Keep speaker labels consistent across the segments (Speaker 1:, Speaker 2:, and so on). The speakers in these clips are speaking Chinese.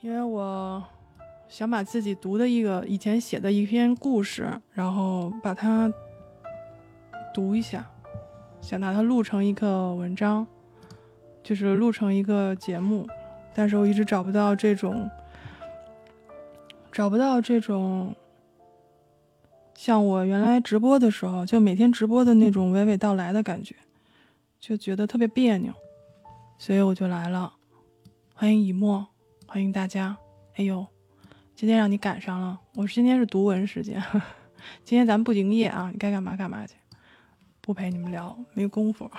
Speaker 1: 因为我想把自己读的一个以前写的一篇故事，然后把它读一下，想把它录成一个文章，就是录成一个节目，但是我一直找不到这种，找不到这种。像我原来直播的时候，就每天直播的那种娓娓道来的感觉，就觉得特别别扭，所以我就来了。欢迎以沫，欢迎大家。哎呦，今天让你赶上了，我今天是读文时间，今天咱们不营业啊，你该干嘛干嘛去，不陪你们聊，没功夫。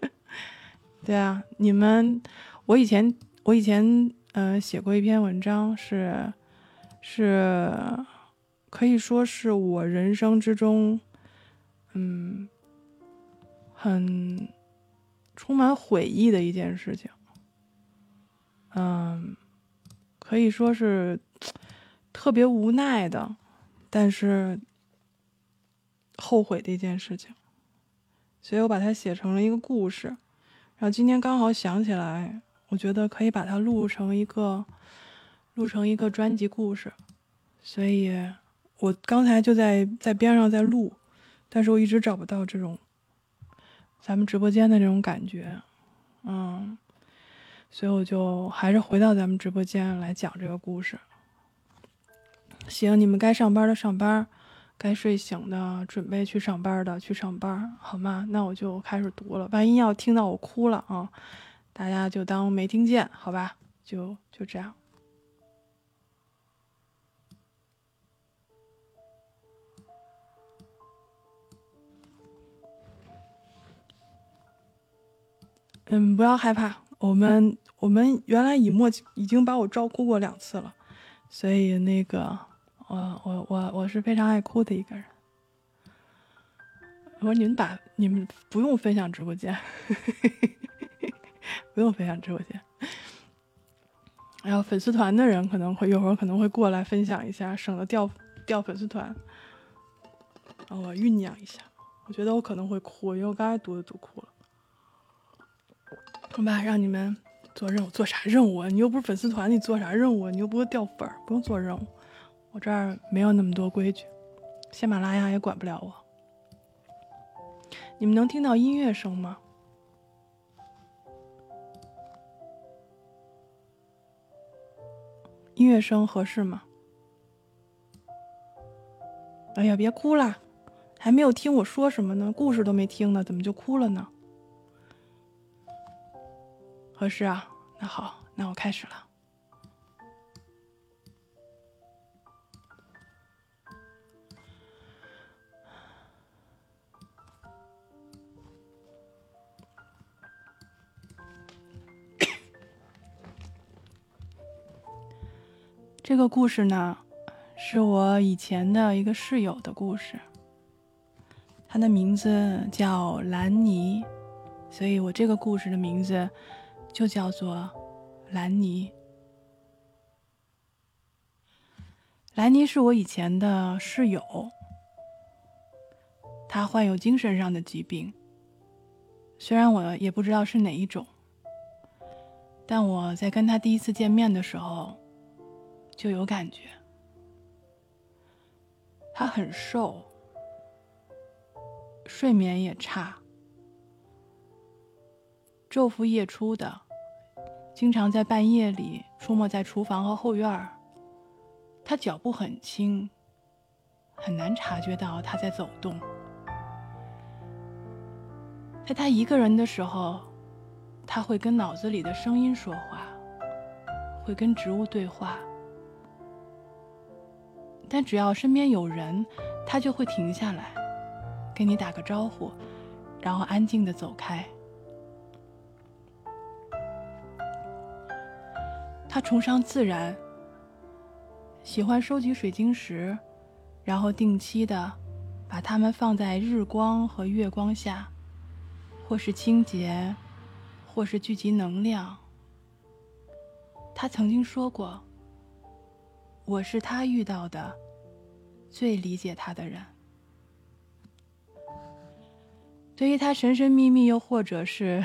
Speaker 1: 对啊，你们，我以前我以前嗯写过一篇文章，是是。可以说是我人生之中，嗯，很充满悔意的一件事情。嗯，可以说是特别无奈的，但是后悔的一件事情。所以我把它写成了一个故事，然后今天刚好想起来，我觉得可以把它录成一个，录成一个专辑故事，所以。我刚才就在在边上在录，但是我一直找不到这种咱们直播间的这种感觉，嗯，所以我就还是回到咱们直播间来讲这个故事。行，你们该上班的上班，该睡醒的准备去上班的去上班，好吗？那我就开始读了。万一要听到我哭了啊，大家就当没听见，好吧？就就这样。嗯，不要害怕，我们我们原来以沫已经把我照顾过两次了，所以那个我我我我是非常爱哭的一个人。我说你们把你们不用分享直播间，不用分享直播间。然后粉丝团的人可能会一会儿可能会过来分享一下，省得掉掉粉丝团。我酝酿一下，我觉得我可能会哭，因为我刚才读的读哭了。好吧，让你们做任务，做啥任务啊？你又不是粉丝团，你做啥任务？你又不会掉粉儿，不用做任务。我这儿没有那么多规矩，喜马拉雅也管不了我。你们能听到音乐声吗？音乐声合适吗？哎呀，别哭了，还没有听我说什么呢，故事都没听呢，怎么就哭了呢？合适啊，那好，那我开始了。这个故事呢，是我以前的一个室友的故事，他的名字叫兰尼，所以我这个故事的名字。就叫做兰妮。兰妮是我以前的室友，她患有精神上的疾病。虽然我也不知道是哪一种，但我在跟她第一次见面的时候就有感觉。她很瘦，睡眠也差。昼伏夜出的，经常在半夜里出没在厨房和后院儿。他脚步很轻，很难察觉到他在走动。在他一个人的时候，他会跟脑子里的声音说话，会跟植物对话。但只要身边有人，他就会停下来，跟你打个招呼，然后安静的走开。他崇尚自然，喜欢收集水晶石，然后定期的把它们放在日光和月光下，或是清洁，或是聚集能量。他曾经说过：“我是他遇到的最理解他的人。”对于他神神秘秘又或者是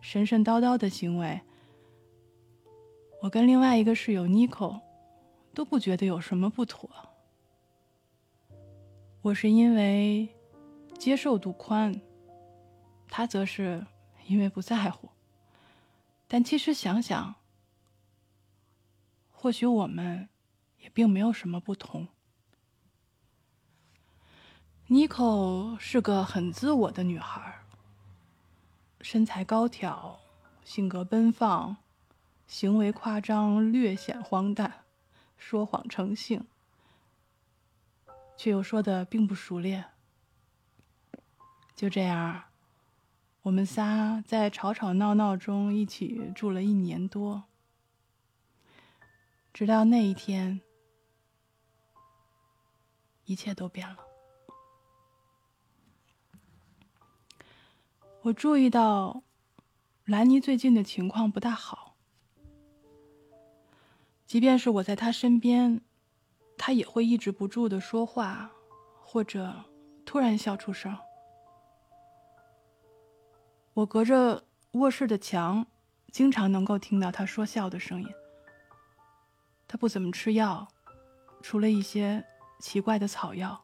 Speaker 1: 神神叨叨的行为。我跟另外一个室友 Nico 都不觉得有什么不妥。我是因为接受度宽，他则是因为不在乎。但其实想想，或许我们也并没有什么不同。Nico 是个很自我的女孩，身材高挑，性格奔放，行为夸张，略显荒诞，说谎成性。却又说的并不熟练。就这样，我们仨在吵吵闹闹中一起住了一年多，直到那一天，一切都变了。我注意到，兰妮最近的情况不大好，即便是我在他身边。他也会抑制不住的说话，或者突然笑出声。我隔着卧室的墙，经常能够听到他说笑的声音。他不怎么吃药，除了一些奇怪的草药。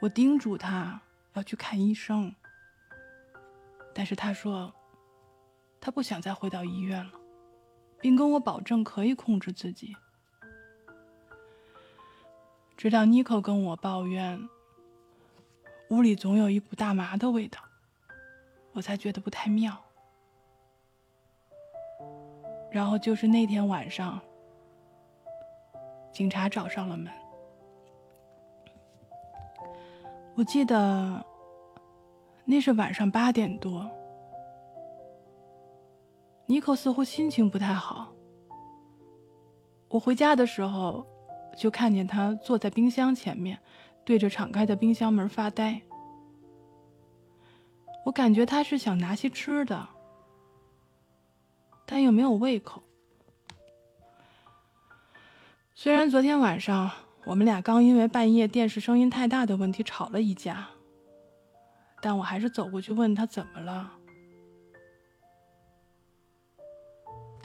Speaker 1: 我叮嘱他要去看医生，但是他说他不想再回到医院了，并跟我保证可以控制自己。直到妮可跟我抱怨，屋里总有一股大麻的味道，我才觉得不太妙。然后就是那天晚上，警察找上了门。我记得那是晚上八点多，尼克似乎心情不太好。我回家的时候。就看见他坐在冰箱前面，对着敞开的冰箱门发呆。我感觉他是想拿些吃的，但又没有胃口。虽然昨天晚上我们俩刚因为半夜电视声音太大的问题吵了一架，但我还是走过去问他怎么了。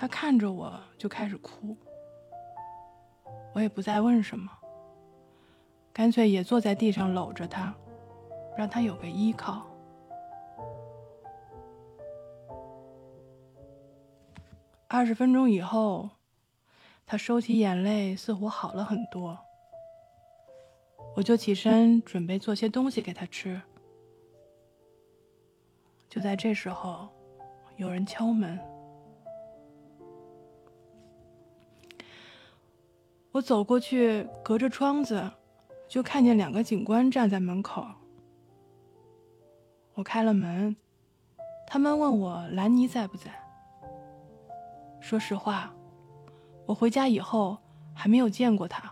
Speaker 1: 他看着我就开始哭。我也不再问什么，干脆也坐在地上搂着他，让他有个依靠。二十分钟以后，他收起眼泪，似乎好了很多。我就起身准备做些东西给他吃。就在这时候，有人敲门。我走过去，隔着窗子，就看见两个警官站在门口。我开了门，他们问我兰妮在不在。说实话，我回家以后还没有见过她。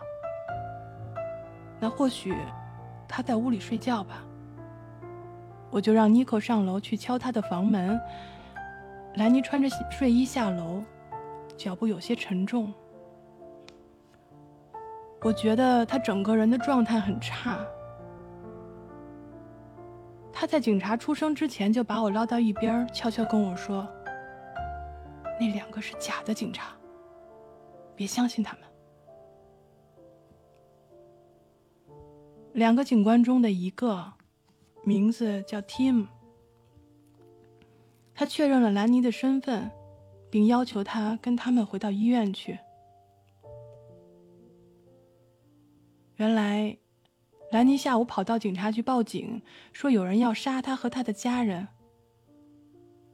Speaker 1: 那或许她在屋里睡觉吧。我就让妮蔻上楼去敲她的房门。兰妮穿着睡衣下楼，脚步有些沉重。我觉得他整个人的状态很差。他在警察出生之前就把我捞到一边，悄悄跟我说：“那两个是假的警察，别相信他们。”两个警官中的一个，名字叫 Tim。他确认了兰妮的身份，并要求他跟他们回到医院去。原来，兰妮下午跑到警察局报警，说有人要杀她和她的家人。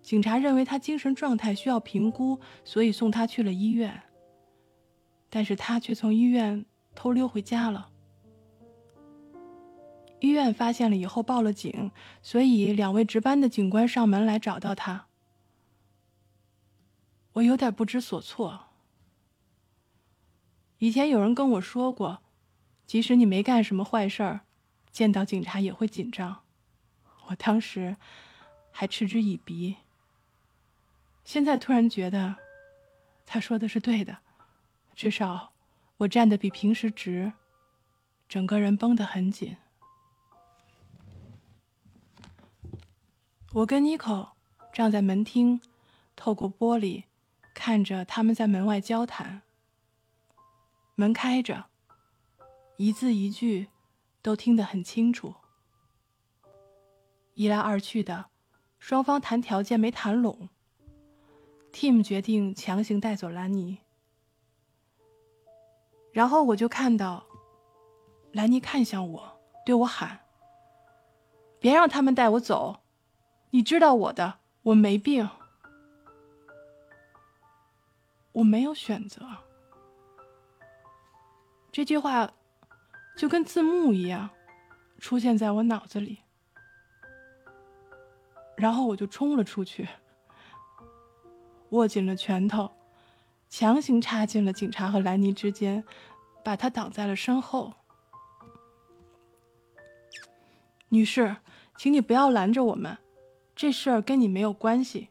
Speaker 1: 警察认为她精神状态需要评估，所以送她去了医院。但是她却从医院偷溜回家了。医院发现了以后报了警，所以两位值班的警官上门来找到她。我有点不知所措。以前有人跟我说过。即使你没干什么坏事儿，见到警察也会紧张。我当时还嗤之以鼻。现在突然觉得，他说的是对的，至少我站得比平时直，整个人绷得很紧。我跟妮可站在门厅，透过玻璃看着他们在门外交谈。门开着，一字一句都听得很清楚。一来二去的，双方谈条件没谈拢。Tim 决定强行带走兰妮，然后我就看到兰妮看向我，对我喊：“别让他们带我走，你知道我的，我没病。”我没有选择。这句话就跟字幕一样，出现在我脑子里，然后我就冲了出去，握紧了拳头，强行插进了警察和兰妮之间，把他挡在了身后。女士，请你不要拦着我们，这事儿跟你没有关系。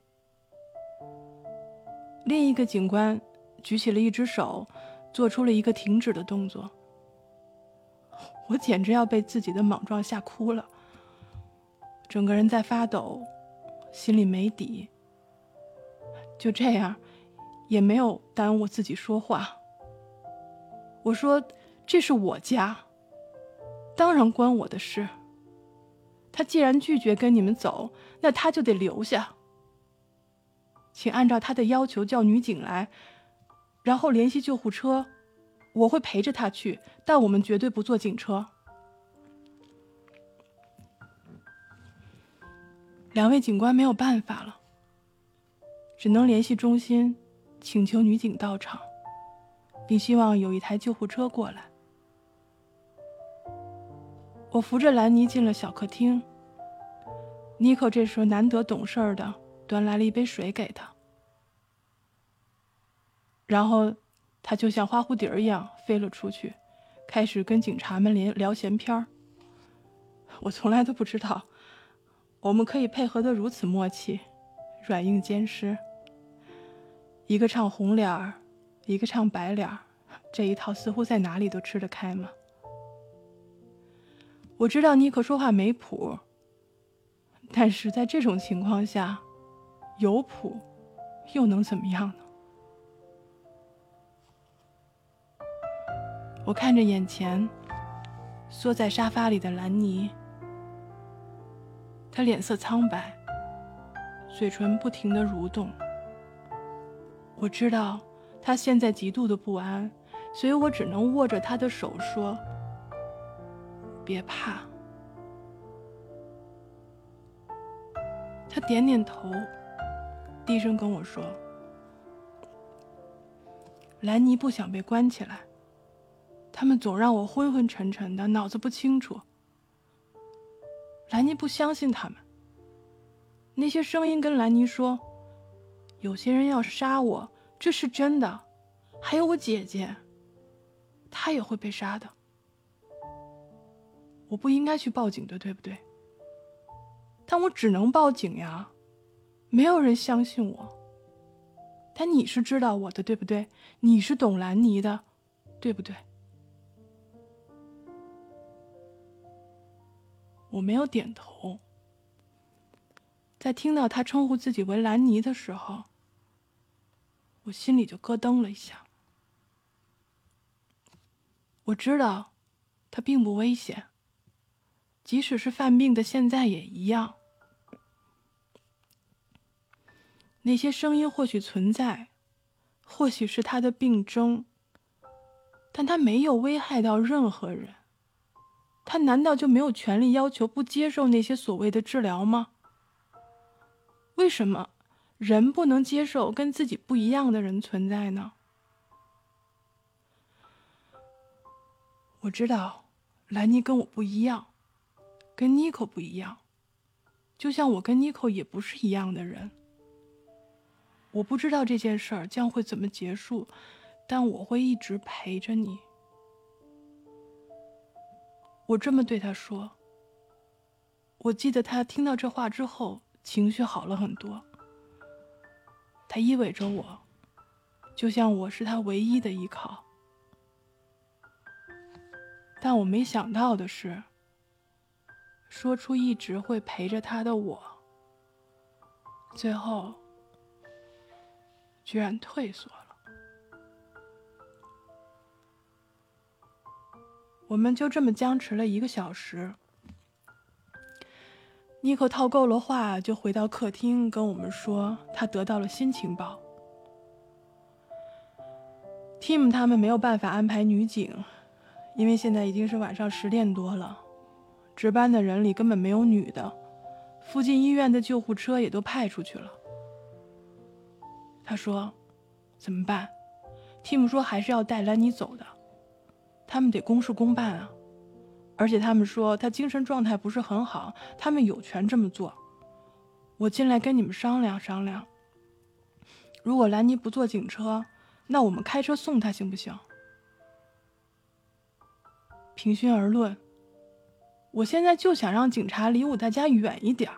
Speaker 1: 另一个警官举起了一只手，做出了一个停止的动作。我简直要被自己的莽撞吓哭了，整个人在发抖，心里没底。就这样，也没有耽误自己说话。我说：“这是我家，当然关我的事。他既然拒绝跟你们走，那他就得留下。”请按照他的要求叫女警来，然后联系救护车。我会陪着他去，但我们绝对不坐警车。两位警官没有办法了，只能联系中心，请求女警到场，并希望有一台救护车过来。我扶着兰妮进了小客厅。尼克这时候难得懂事儿的。端来了一杯水给他，然后他就像花蝴蝶一样飞了出去，开始跟警察们聊聊闲篇儿。我从来都不知道，我们可以配合的如此默契，软硬兼施。一个唱红脸儿，一个唱白脸儿，这一套似乎在哪里都吃得开吗？我知道尼克说话没谱，但是在这种情况下。有谱，又能怎么样呢？我看着眼前缩在沙发里的兰妮，她脸色苍白，嘴唇不停的蠕动。我知道她现在极度的不安，所以我只能握着她的手说：“别怕。”她点点头。低声跟我说：“兰妮不想被关起来，他们总让我昏昏沉沉的，脑子不清楚。兰妮不相信他们。那些声音跟兰妮说，有些人要杀我，这是真的。还有我姐姐，她也会被杀的。我不应该去报警的，对不对？但我只能报警呀。”没有人相信我，但你是知道我的，对不对？你是懂兰妮的，对不对？我没有点头。在听到他称呼自己为兰尼的时候，我心里就咯噔了一下。我知道，他并不危险，即使是犯病的，现在也一样。那些声音或许存在，或许是他的病征，但他没有危害到任何人。他难道就没有权利要求不接受那些所谓的治疗吗？为什么人不能接受跟自己不一样的人存在呢？我知道，兰妮跟我不一样，跟妮可不一样，就像我跟妮可也不是一样的人。我不知道这件事儿将会怎么结束，但我会一直陪着你。我这么对他说。我记得他听到这话之后，情绪好了很多。他依偎着我，就像我是他唯一的依靠。但我没想到的是，说出一直会陪着他的我，最后。居然退缩了。我们就这么僵持了一个小时。尼克套够了话，就回到客厅跟我们说，他得到了新情报。Tim 他们没有办法安排女警，因为现在已经是晚上十点多了，值班的人里根本没有女的，附近医院的救护车也都派出去了。他说：“怎么办？”Tim 说：“还是要带兰妮走的，他们得公事公办啊。而且他们说他精神状态不是很好，他们有权这么做。我进来跟你们商量商量，如果兰妮不坐警车。”那我们开车送他行不行？平心而论，我现在就想让警察离我大家远一点。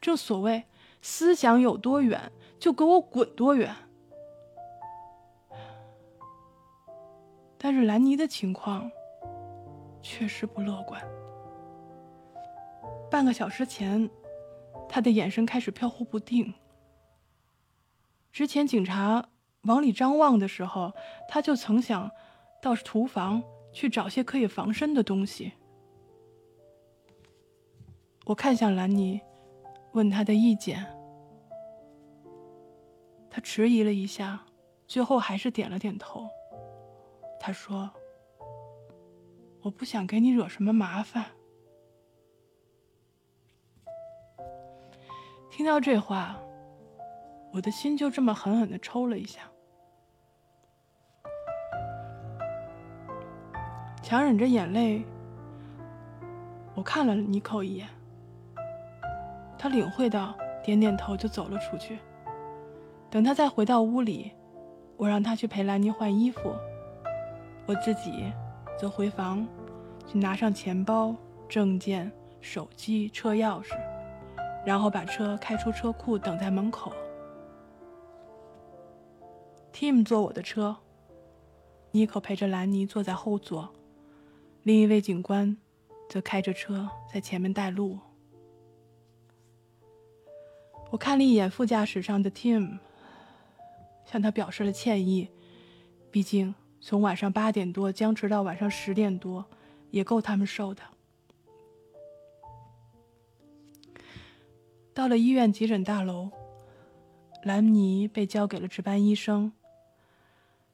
Speaker 1: 正所谓，思想有多远，就给我滚多远。但是兰妮的情况确实不乐观。半个小时前，他的眼神开始飘忽不定。之前警察。往里张望的时候，他就曾想到厨房去找些可以防身的东西。我看向兰妮，问他的意见。他迟疑了一下，最后还是点了点头。他说：“我不想给你惹什么麻烦。”听到这话。我的心就这么狠狠的抽了一下，强忍着眼泪，我看了尼寇一眼。他领会到，点点头就走了出去。等他再回到屋里，我让他去陪兰妮换衣服，我自己则回房去拿上钱包、证件、手机、车钥匙，然后把车开出车库，等在门口。Tim 坐我的车，尼可陪着兰妮坐在后座，另一位警官则开着车在前面带路。我看了一眼副驾驶上的 Tim，向他表示了歉意，毕竟从晚上八点多僵持到晚上十点多，也够他们受的。到了医院急诊大楼，兰尼被交给了值班医生。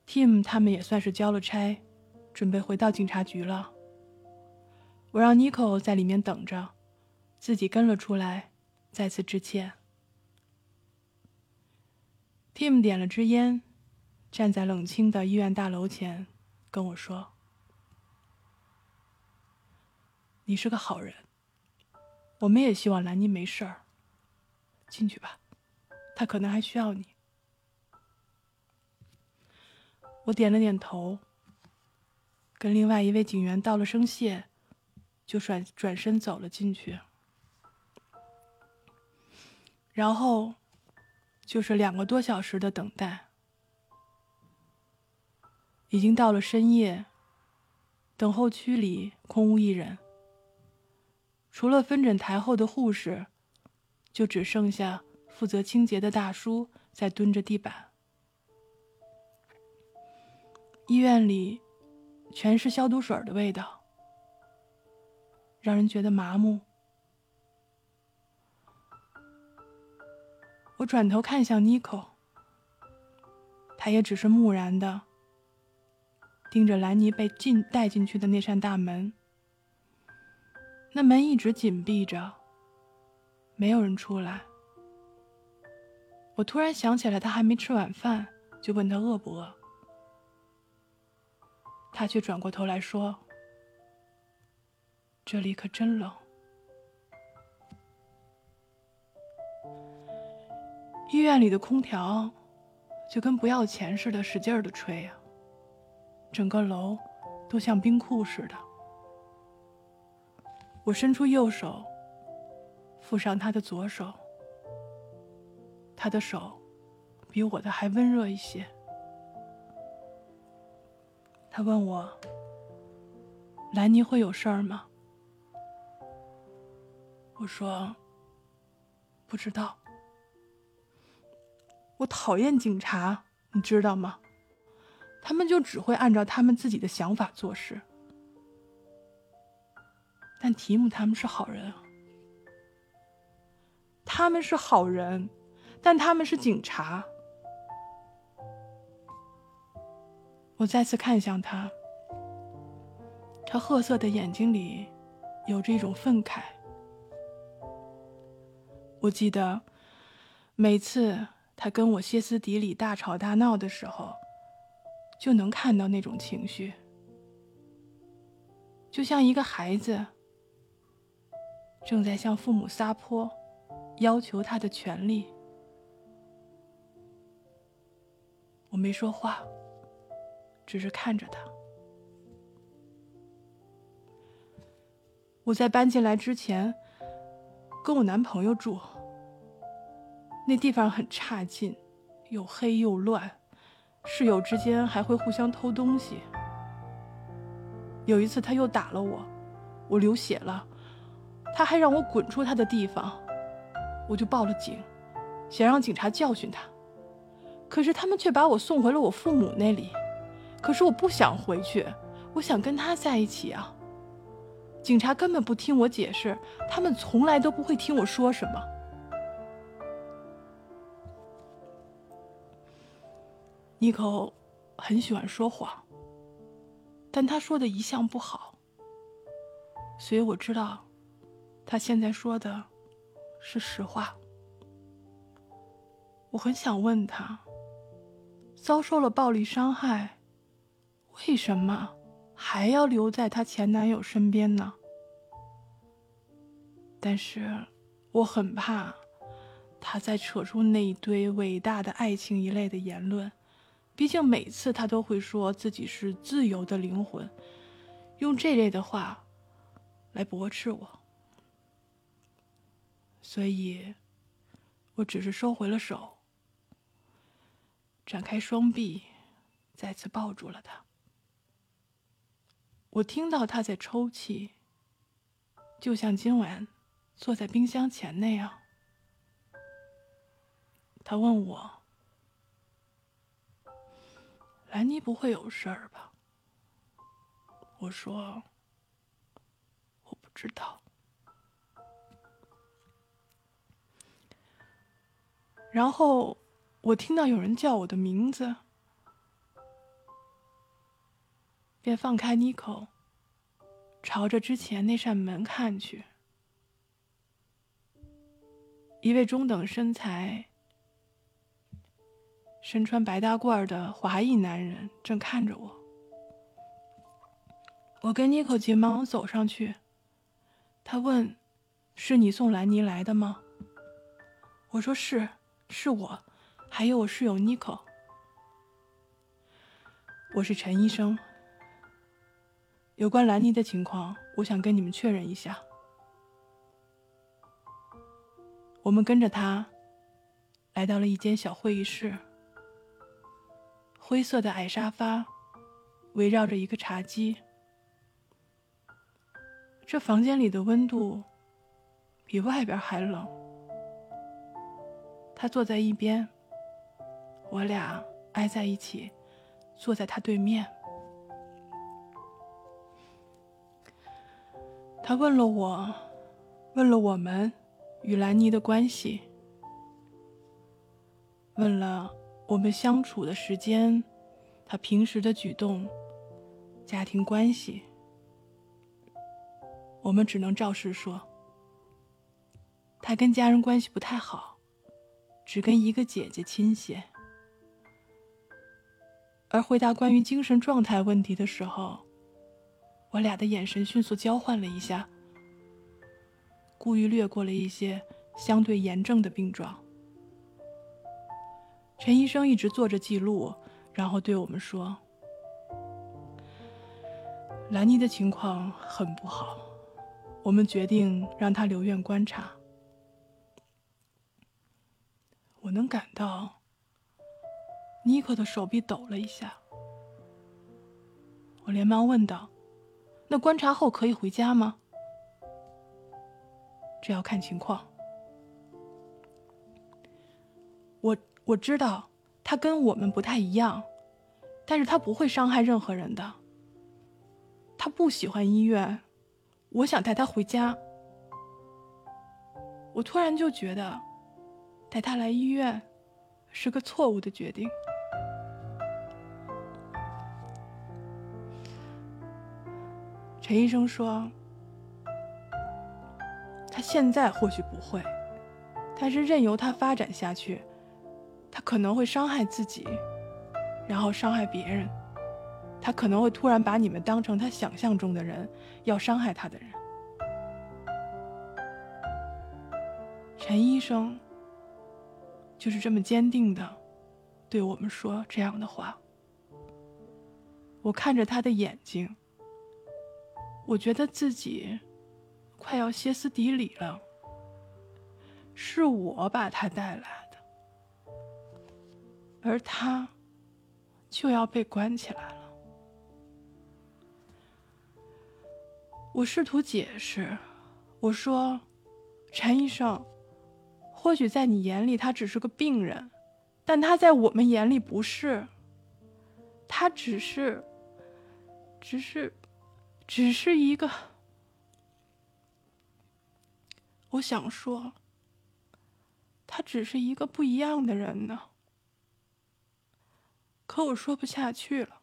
Speaker 1: Tim 他们也算是交了差，准备回到警察局了。我让 Nico 在里面等着，自己跟了出来，再次致歉。Tim 点了支烟，站在冷清的医院大楼前，跟我说：“你是个好人，我们也希望兰妮没事儿。进去吧，她可能还需要你。”我点了点头，跟另外一位警员道了声谢，就转转身走了进去。然后，就是两个多小时的等待。已经到了深夜，等候区里空无一人，除了分诊台后的护士，就只剩下负责清洁的大叔在蹲着地板。医院里全是消毒水的味道，让人觉得麻木。我转头看向妮蔻，他也只是木然的盯着兰妮被进带进去的那扇大门。那门一直紧闭着，没有人出来。我突然想起来，他还没吃晚饭，就问他饿不饿。他却转过头来说：“这里可真冷。”医院里的空调就跟不要钱似的，使劲的吹呀，整个楼都像冰库似的。我伸出右手，附上他的左手，他的手比我的还温热一些。他问我：“兰妮会有事儿吗？”我说：“不知道。”我讨厌警察，你知道吗？他们就只会按照他们自己的想法做事。但提姆他们是好人啊，他们是好人，但他们是警察。我再次看向他，他褐色的眼睛里有着一种愤慨。我记得每次他跟我歇斯底里、大吵大闹的时候，就能看到那种情绪，就像一个孩子正在向父母撒泼，要求他的权利。我没说话。只是看着他。我在搬进来之前，跟我男朋友住，那地方很差劲，又黑又乱，室友之间还会互相偷东西。有一次他又打了我，我流血了，他还让我滚出他的地方，我就报了警，想让警察教训他，可是他们却把我送回了我父母那里。可是我不想回去，我想跟他在一起啊。警察根本不听我解释，他们从来都不会听我说什么。妮可很喜欢说谎，但他说的一向不好，所以我知道，他现在说的是实话。我很想问他，遭受了暴力伤害。为什么还要留在她前男友身边呢？但是我很怕，他再扯出那一堆伟大的爱情一类的言论。毕竟每次他都会说自己是自由的灵魂，用这类的话来驳斥我。所以，我只是收回了手，展开双臂，再次抱住了他。我听到他在抽泣，就像今晚坐在冰箱前那样。他问我：“兰妮不会有事儿吧？”我说：“我不知道。”然后我听到有人叫我的名字。便放开妮可，朝着之前那扇门看去。一位中等身材、身穿白大褂的华裔男人正看着我。我跟妮可急忙走上去。他问：“是你送兰妮来的吗？”我说：“是，是我，还有我室友妮可。我是陈医生。”有关兰妮的情况，我想跟你们确认一下。我们跟着他来到了一间小会议室，灰色的矮沙发围绕着一个茶几。这房间里的温度比外边还冷。他坐在一边，我俩挨在一起，坐在他对面。他问了我，问了我们与兰妮的关系，问了我们相处的时间，他平时的举动，家庭关系。我们只能照实说，他跟家人关系不太好，只跟一个姐姐亲些。而回答关于精神状态问题的时候。我俩的眼神迅速交换了一下，故意略过了一些相对严重的病状。陈医生一直做着记录，然后对我们说：“兰妮的情况很不好，我们决定让她留院观察。”我能感到妮可的手臂抖了一下，我连忙问道。那观察后可以回家吗？这要看情况。我知道他跟我们不太一样，但是他不会伤害任何人的。他不喜欢医院，我想带他回家。我突然就觉得，带他来医院是个错误的决定。陈医生说，他现在或许不会，但是任由他发展下去，他可能会伤害自己，然后伤害别人。他可能会突然把你们当成他想象中的人，要伤害他的人。陈医生就是这么坚定的对我们说这样的话。我看着他的眼睛，我觉得自己快要歇斯底里了。是我把他带来，而他就要被关起来了。我试图解释，我说：“陈医生，或许在你眼里他只是个病人，但他在我们眼里不是。他只是，只是，只是一个……我想说，他只是一个不一样的人呢。可我说不下去了。”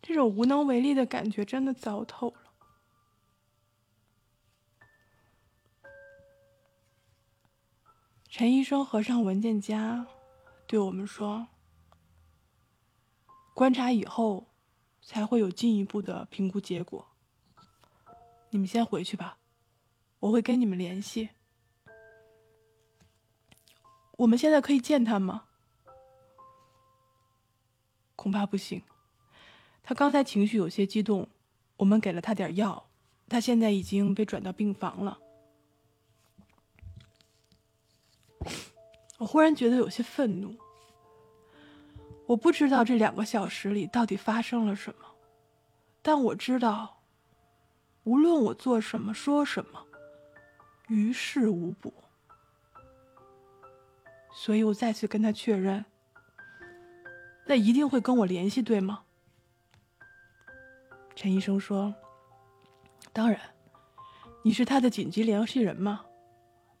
Speaker 1: 这种无能为力的感觉真的糟透了。陈医生合上文件夹，对我们说：“观察以后，才会有进一步的评估结果。你们先回去吧，我会跟你们联系。我们现在可以见他吗？恐怕不行。”他刚才情绪有些激动，我们给了他点药，他现在已经被转到病房了。我忽然觉得有些愤怒。我不知道这两个小时里到底发生了什么，但我知道，无论我做什么、说什么，于事无补。所以我再次跟他确认：“那一定会跟我联系，对吗？”陈医生说：“当然，你是他的紧急联系人吗？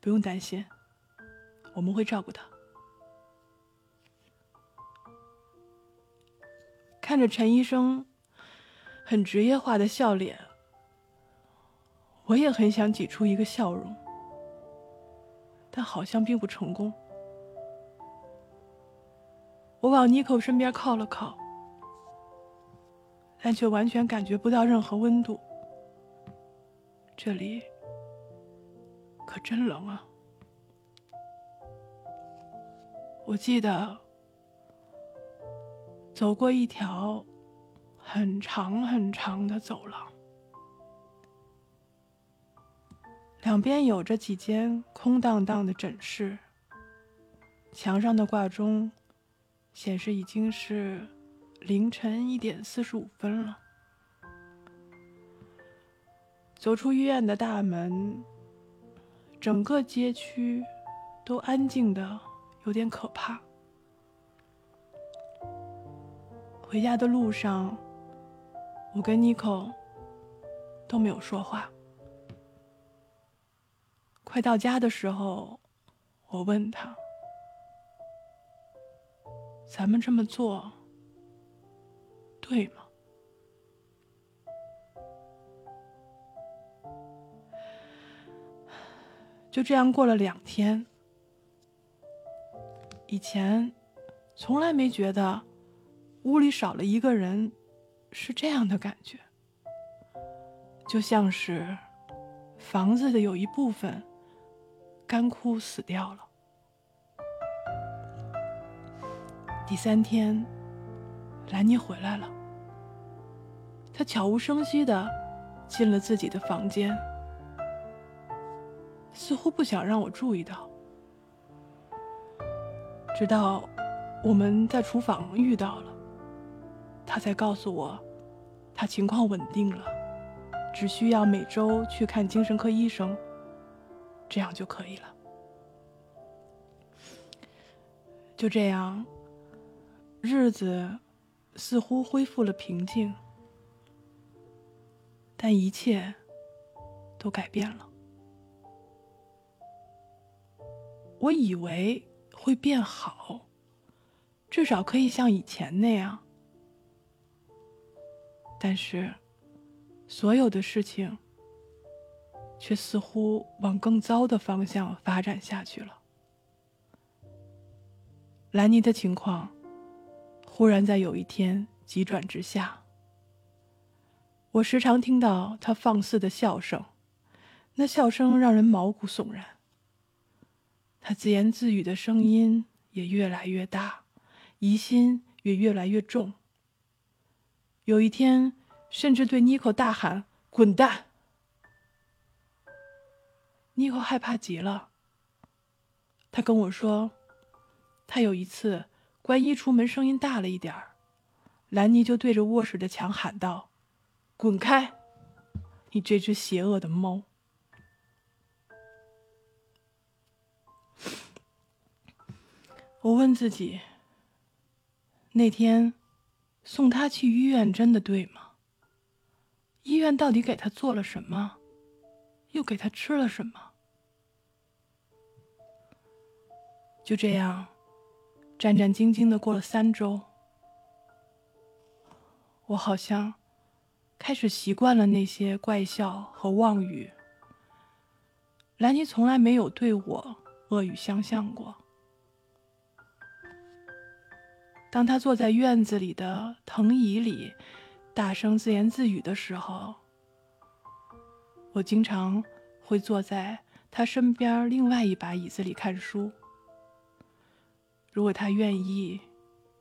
Speaker 1: 不用担心，我们会照顾他。”看着陈医生很职业化的笑脸，我也很想挤出一个笑容，但好像并不成功。我往妮蔻身边靠了靠。但却完全感觉不到任何温度。这里可真冷啊！我记得走过一条很长很长的走廊，两边有着几间空荡荡的诊室，墙上的挂钟显示已经是。凌晨一点四十五分了。走出医院的大门，整个街区都安静的有点可怕。回家的路上，我跟妮可都没有说话。快到家的时候，我问他：“咱们这么做？”对吗？就这样过了两天。以前从来没觉得屋里少了一个人是这样的感觉，就像是房子的有一部分干枯死掉了。第三天，兰妮回来了。他悄无声息的进了自己的房间，似乎不想让我注意到。直到我们在厨房遇到了，他才告诉我，他情况稳定了，只需要每周去看精神科医生，这样就可以了。就这样，日子似乎恢复了平静，但一切都改变了。我以为会变好，至少可以像以前那样，但是所有的事情却似乎往更糟的方向发展下去了。兰妮的情况忽然在有一天急转直下，我时常听到他放肆的笑声，那笑声让人毛骨悚然。他自言自语的声音也越来越大，疑心也越来越重。有一天，甚至对妮可大喊：“滚蛋！”妮可害怕极了。他跟我说，他有一次关衣橱门声音大了一点儿，兰妮就对着卧室的墙喊道：“滚开！你这只邪恶的猫！”我问自己：那天送他去医院真的对吗？医院到底给他做了什么？又给他吃了什么？就这样，战战兢兢的过了三周，我好像开始习惯了那些怪笑和妄语。兰妮从来没有对我恶语相向过。当他坐在院子里的藤椅里，大声自言自语的时候，我经常会坐在他身边另外一把椅子里看书。如果他愿意，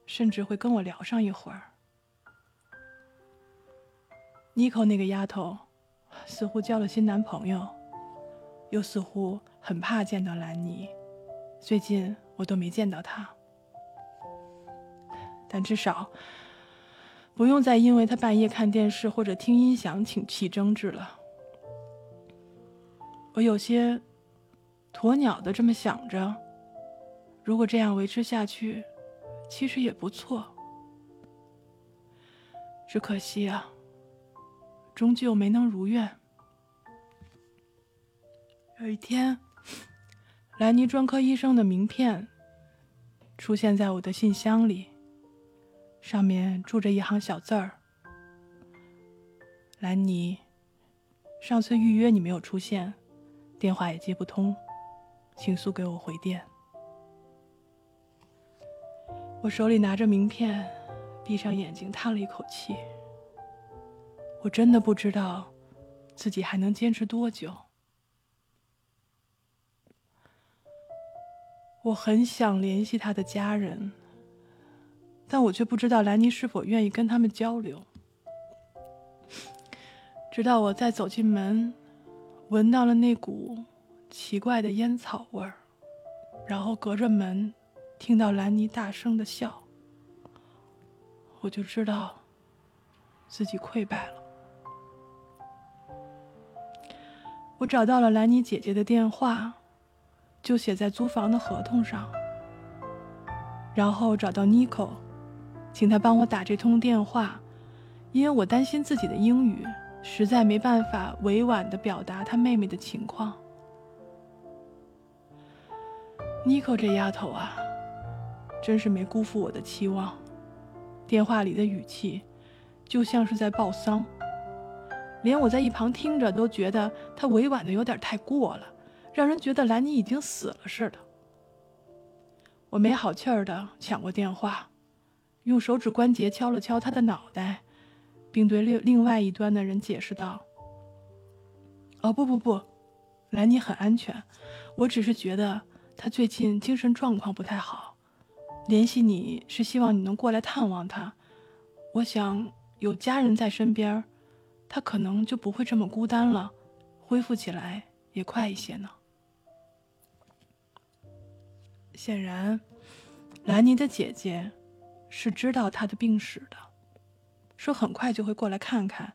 Speaker 1: 甚至会跟我聊上一会儿。妮可那个丫头，似乎交了新男朋友，又似乎很怕见到兰妮。最近我都没见到她。但至少不用再因为她半夜看电视或者听音响起起争执了。我有些鸵鸟的这么想着，如果这样维持下去，其实也不错。只可惜啊，终究没能如愿。有一天，兰尼专科医生的名片出现在我的信箱里。上面住着一行小字儿：“兰妮，上次预约你没有出现，电话也接不通，请速给我回电。”我手里拿着名片，闭上眼睛叹了一口气。我真的不知道自己还能坚持多久。我很想联系他的家人。但我却不知道兰妮是否愿意跟他们交流。直到我再走进门，闻到了那股奇怪的烟草味儿，然后隔着门听到兰妮大声的笑，我就知道自己溃败了。我找到了兰妮姐姐的电话，就写在租房的合同上，然后找到妮可。请他帮我打这通电话，因为我担心自己的英语实在没办法委婉的表达他妹妹的情况。妮可这丫头啊，真是没辜负我的期望。电话里的语气，就像是在报丧，连我在一旁听着都觉得他委婉的有点太过了，让人觉得兰妮已经死了似的。我没好气儿的抢过电话。用手指关节敲了敲他的脑袋，并对另另外一端的人解释道：“哦，不不不，兰妮很安全，我只是觉得她最近精神状况不太好。联系你是希望你能过来探望他。我想有家人在身边，他可能就不会这么孤单了，恢复起来也快一些呢。”显然，兰妮的姐姐。是知道他的病史的，说很快就会过来看看，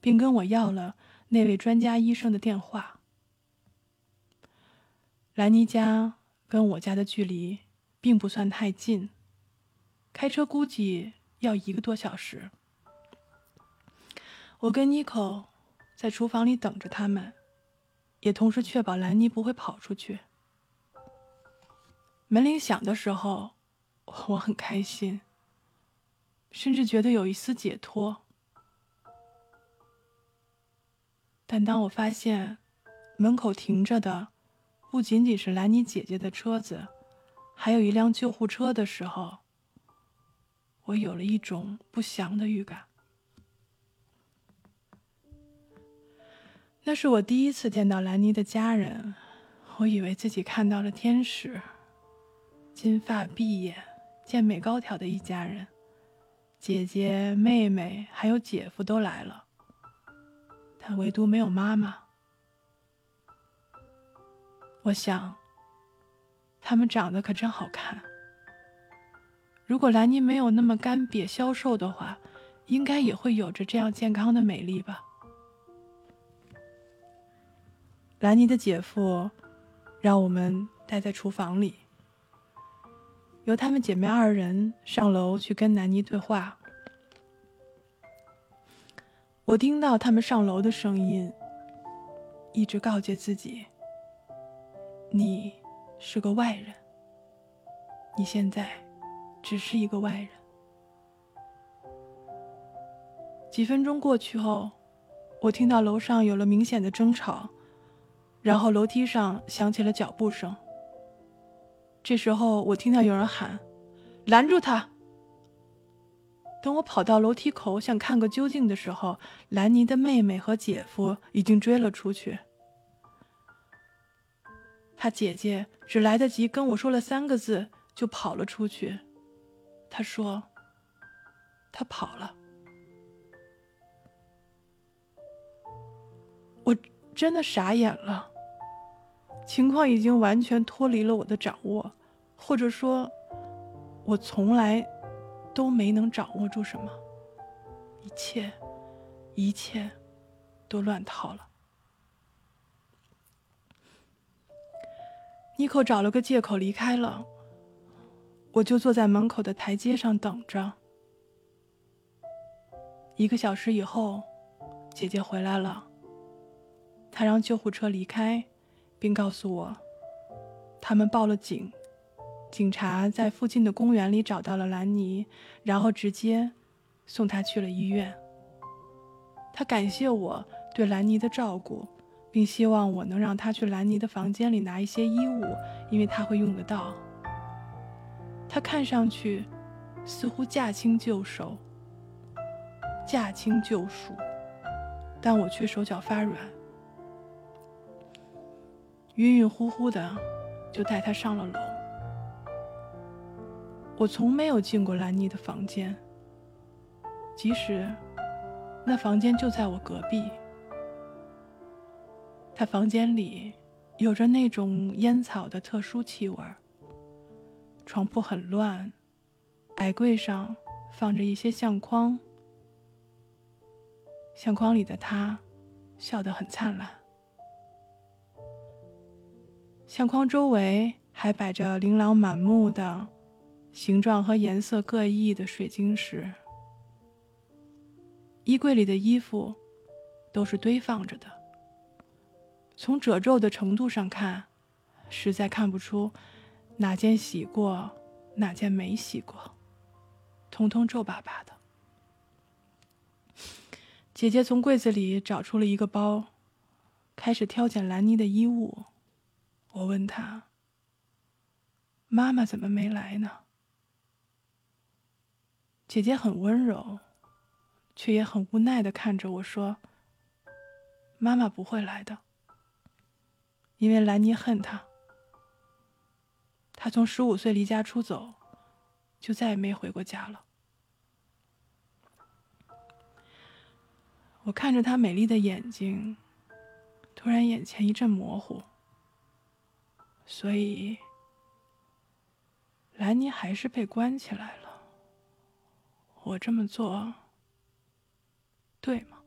Speaker 1: 并跟我要了那位专家医生的电话。兰妮家跟我家的距离并不算太近，开车估计要一个多小时。我跟妮蔻在厨房里等着他们，也同时确保兰妮不会跑出去。门铃响的时候，我很开心，甚至觉得有一丝解脱。但当我发现门口停着的不仅仅是兰妮姐姐的车子，还有一辆救护车的时候，我有了一种不祥的预感。那是我第一次见到兰妮的家人，我以为自己看到了天使。金发碧眼、健美高挑的一家人，姐姐、妹妹还有姐夫都来了，但唯独没有妈妈。我想，他们长得可真好看。如果兰妮没有那么干瘪消瘦的话，应该也会有着这样健康的美丽吧。兰妮的姐夫让我们待在厨房里。由她们姐妹二人上楼去跟南妮对话。我听到他们上楼的声音，一直告诫自己：“你是个外人，你现在只是一个外人。”几分钟过去后，我听到楼上有了明显的争吵，然后楼梯上响起了脚步声。这时候，我听到有人喊：“拦住他！”等我跑到楼梯口想看个究竟的时候，兰妮的妹妹和姐夫已经追了出去。他姐姐只来得及跟我说了三个字，就跑了出去。他说：“他跑了。”我真的傻眼了。情况已经完全脱离了我的掌握，或者说，我从来都没能掌握住什么。一切，一切，都乱套了。妮蔻找了个借口离开了，我就坐在门口的台阶上等着。一个小时以后，姐姐回来了，她让救护车离开。并告诉我，他们报了警，警察在附近的公园里找到了兰妮，然后直接送她去了医院。他感谢我对兰妮的照顾，并希望我能让他去兰妮的房间里拿一些衣物，因为他会用得到。他看上去似乎驾轻就熟，驾轻就熟，但我却手脚发软。晕晕乎乎的，就带他上了楼。我从没有进过兰妮的房间，即使那房间就在我隔壁。他房间里有着那种烟草的特殊气味床铺很乱，矮柜上放着一些相框，相框里的他笑得很灿烂。相框周围还摆着琳琅满目的、形状和颜色各异的水晶石。衣柜里的衣服都是堆放着的。从褶皱的程度上看，实在看不出哪件洗过，哪件没洗过，通通皱巴巴的。姐姐从柜子里找出了一个包，开始挑拣兰妮的衣物。我问她：“妈妈怎么没来呢？”姐姐很温柔，却也很无奈的看着我说：“妈妈不会来的，因为兰妮恨他，他从十五岁离家出走，就再也没回过家了。”我看着他美丽的眼睛，突然眼前一阵模糊。所以，兰妮还是被关起来了。我这么做，对吗？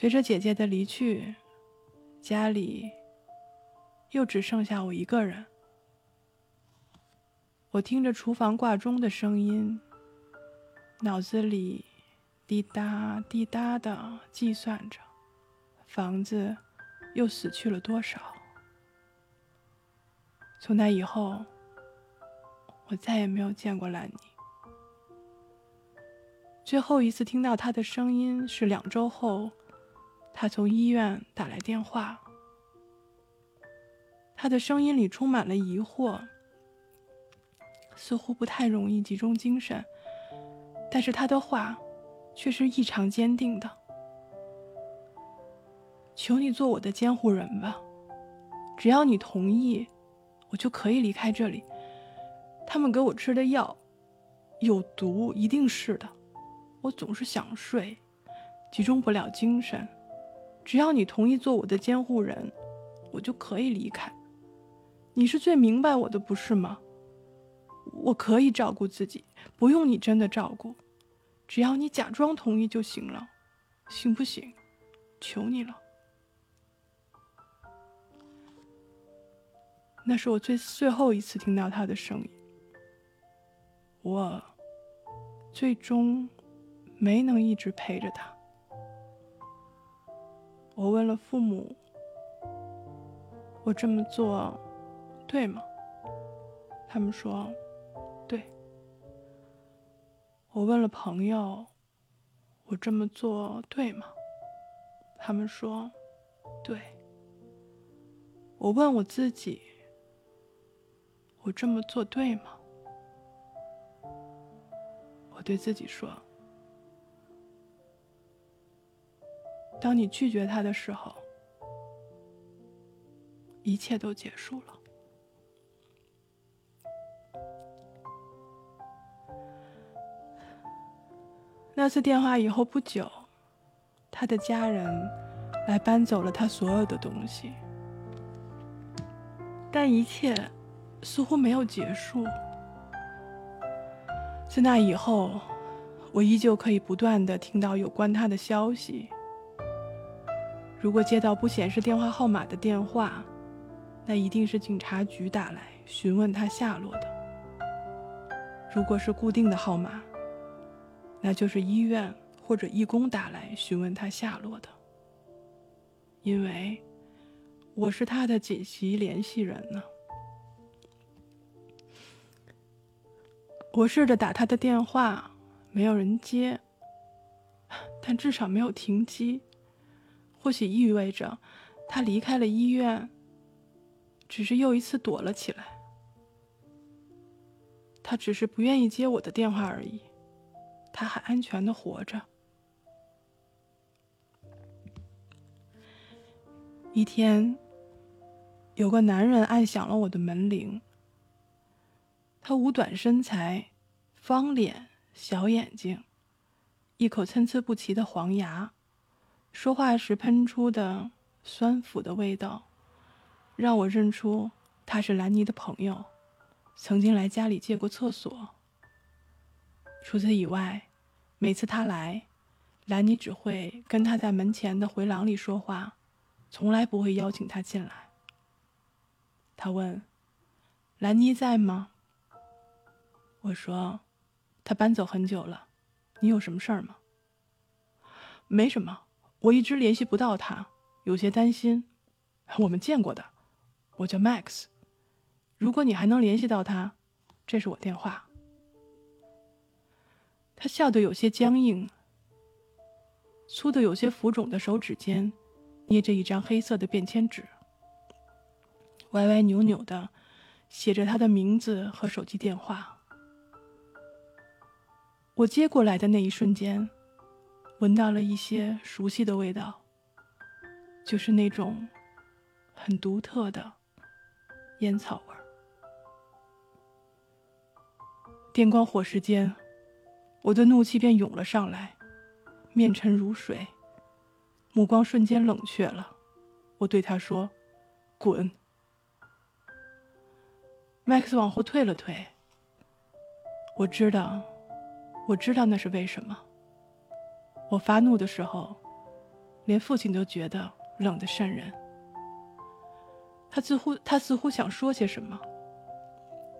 Speaker 1: 随着姐姐的离去，家里又只剩下我一个人。我听着厨房挂钟的声音，脑子里滴答滴答的计算着，房子又死去了多少。从那以后，我再也没有见过兰妮。最后一次听到他的声音是两周后，他从医院打来电话。他的声音里充满了疑惑，似乎不太容易集中精神，但是他的话却是异常坚定的。求你做我的监护人吧，只要你同意。我就可以离开这里。他们给我吃的药有毒，一定是的。我总是想睡，集中不了精神。只要你同意做我的监护人，我就可以离开。你是最明白我的，不是吗？我可以照顾自己，不用你真的照顾。只要你假装同意就行了，行不行？求你了。那是我最最后一次听到他的声音。我最终没能一直陪着他。我问了父母：“我这么做对吗？”他们说：“对。”我问了朋友：“我这么做对吗？”他们说：“对。”我问我自己。我这么做对吗？我对自己说：“当你拒绝他的时候，一切都结束了。”那次电话以后不久，他的家人来搬走了他所有的东西，但一切。似乎没有结束。自那以后，我依旧可以不断的听到有关他的消息。如果接到不显示电话号码的电话，那一定是警察局打来询问他下落的；如果是固定的号码，那就是医院或者义工打来询问他下落的。因为我是他的紧急联系人呢。我试着打他的电话，没有人接。但至少没有停机，或许意味着他离开了医院，只是又一次躲了起来。他只是不愿意接我的电话而已，他还安全的活着。一天，有个男人按响了我的门铃。他五短身材，方脸，小眼睛，一口参差不齐的黄牙，说话时喷出的酸腐的味道，让我认出他是兰妮的朋友，曾经来家里借过厕所。除此以外，每次他来，兰妮只会跟他在门前的回廊里说话，从来不会邀请他进来。他问：“兰妮在吗？”我说：“他搬走很久了，你有什么事儿吗？”“没什么，我一直联系不到他，有些担心。”“我们见过的，我叫 Max。如果你还能联系到他，这是我电话。”他笑得有些僵硬，粗的有些浮肿的手指间捏着一张黑色的便签纸，歪歪扭扭的写着他的名字和手机电话。我接过来的那一瞬间，闻到了一些熟悉的味道，就是那种很独特的烟草味儿。电光火石间，我的怒气便涌了上来，面沉如水，目光瞬间冷却了。我对他说：“滚。”Max 往后退了退。我知道。我知道那是为什么。我发怒的时候，连父亲都觉得冷得渗人。他似乎他似乎想说些什么，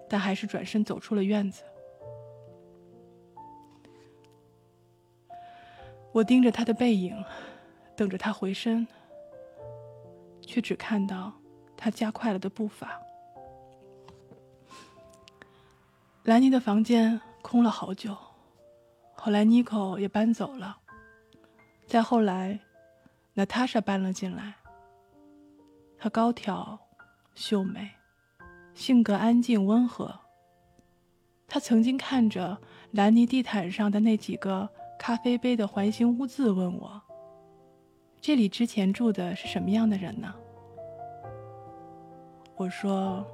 Speaker 1: 但还是转身走出了院子。我盯着他的背影，等着他回身，却只看到他加快了的步伐。兰妮的房间空了好久，后来妮可也搬走了，再后来，娜塔莎搬了进来。她高挑、秀美，性格安静温和。她曾经看着兰妮地毯上的那几个。咖啡杯的环形污渍问我：“这里之前住的是什么样的人呢？”我说：“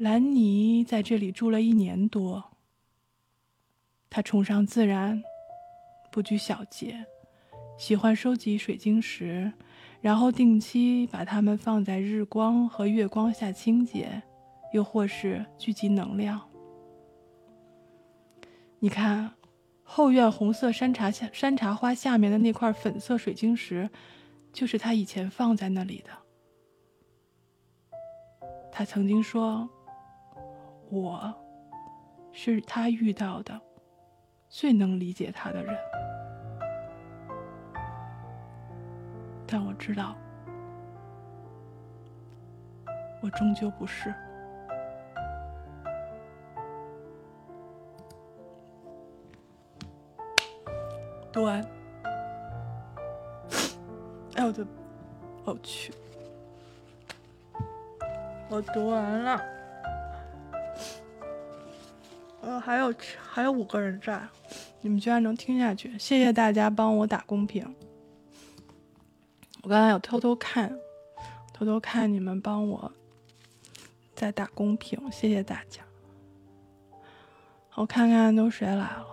Speaker 1: 兰尼在这里住了一年多。他崇尚自然，不拘小节，喜欢收集水晶石，然后定期把它们放在日光和月光下清洁，又或是聚集能量。”你看，后院红色山茶下山茶花下面的那块粉色水晶石，就是他以前放在那里的。他曾经说：“我是他遇到的最能理解他的人。”但我知道，我终究不是。读完，哎，我的，我去，我读完了，呃，还有还有五个人在，你们居然能听下去，谢谢大家帮我打公屏。我刚才有偷偷看，偷偷看你们帮我在打公屏，谢谢大家。我看看都谁来了。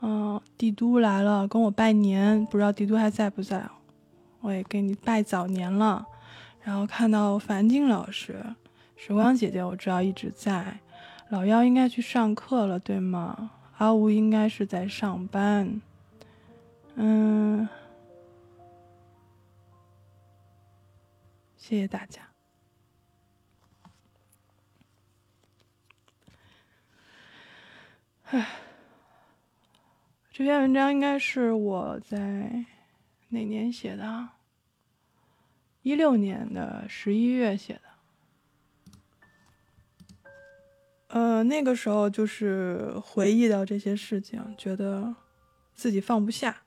Speaker 1: 嗯，帝都来了，跟我拜年，不知道帝都还在不在？我也给你拜早年了。然后看到樊静老师、时光姐姐，我知道一直在。老幺应该去上课了，对吗？阿吴应该是在上班。嗯，谢谢大家。唉。这篇文章应该是我在哪年写的？一六年的十一月写的。呃，那个时候就是回忆到这些事情，觉得自己放不下，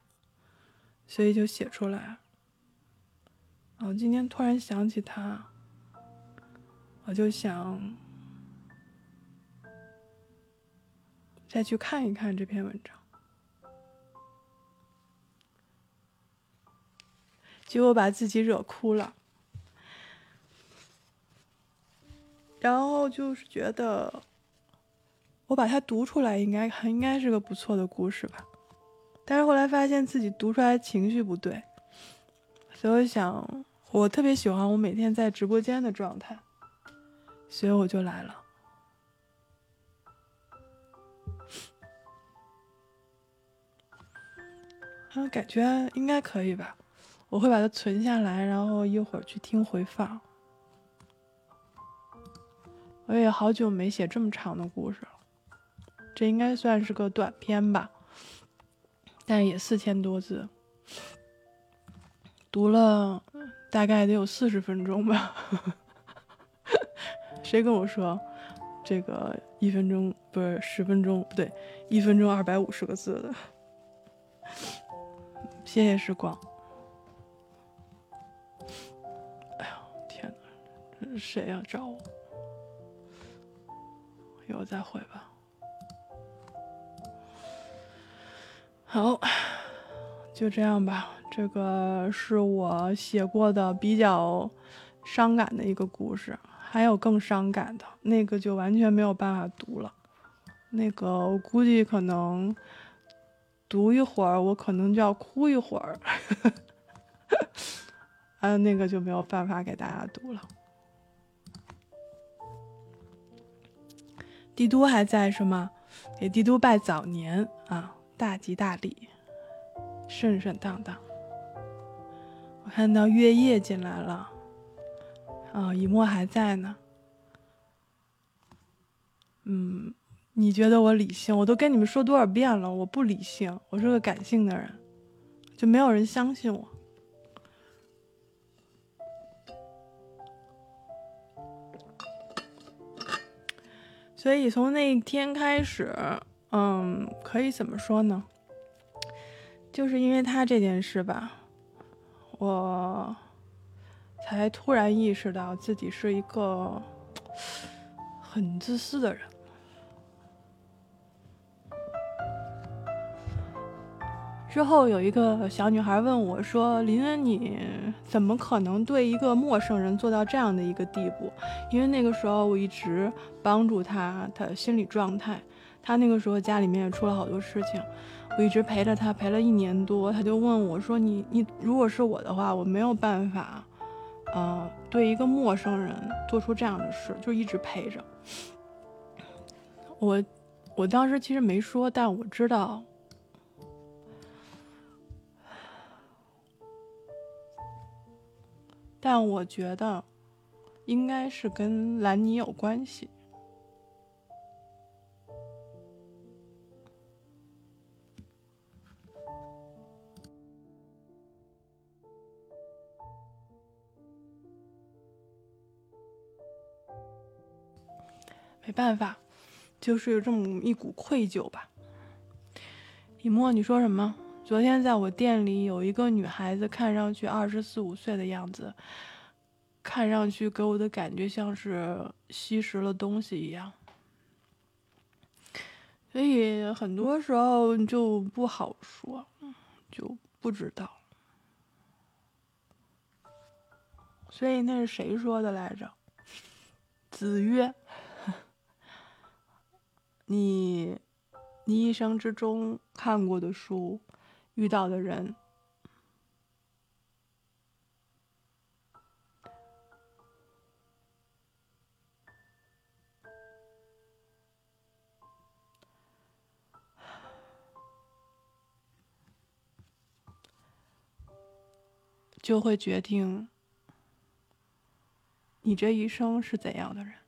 Speaker 1: 所以就写出来。然后今天突然想起他，我就想再去看一看这篇文章。结果把自己惹哭了，然后就是觉得，我把它读出来应该还应该是个不错的故事吧，但是后来发现自己读出来情绪不对，所以我想，我特别喜欢我每天在直播间的状态，所以我就来了，啊，感觉应该可以吧。我会把它存下来，然后一会儿去听回放。我也好久没写这么长的故事了，这应该算是个短篇吧，但也四千多字，读了大概得有四十分钟吧。谁跟我说这个一分钟不是十分钟不对，一分钟二百五十个字的？谢谢时光。哎呦天哪谁要找我？一会儿再回吧。好，就这样吧。这个是我写过的比较伤感的一个故事，还有更伤感的，那个就完全没有办法读了。那个我估计可能读一会儿，我可能就要哭一会儿。嗯，那个就没有办法给大家读了。帝都还在是吗？给帝都拜早年啊，大吉大利，顺顺当当。我看到月夜进来了，啊，以沫还在呢。嗯，你觉得我理性？我都跟你们说多少遍了，我不理性，我是个感性的人，就没有人相信我。所以从那一天开始，嗯，可以怎么说呢？就是因为他这件事吧，我才突然意识到自己是一个很自私的人。之后有一个小女孩问我说：“林恩，你怎么可能对一个陌生人做到这样的一个地步？”因为那个时候我一直帮助她，她心理状态，他那个时候家里面也出了好多事情，我一直陪着他，陪了一年多。他就问我说：“你你如果是我的话，我没有办法，呃，对一个陌生人做出这样的事，就一直陪着。”我我当时其实没说，但我知道。但我觉得，应该是跟兰尼有关系。办法，就是有这么一股愧疚吧。以沫，你说什么？昨天在我店里有一个女孩子，看上去二十四五岁的样子，看上去给我的感觉像是吸食了东西一样，所以很多时候就不好说，就不知道。所以那是谁说的来着？子曰：“你，你一生之中看过的书。”遇到的人，就会决定你这一生是怎样的人。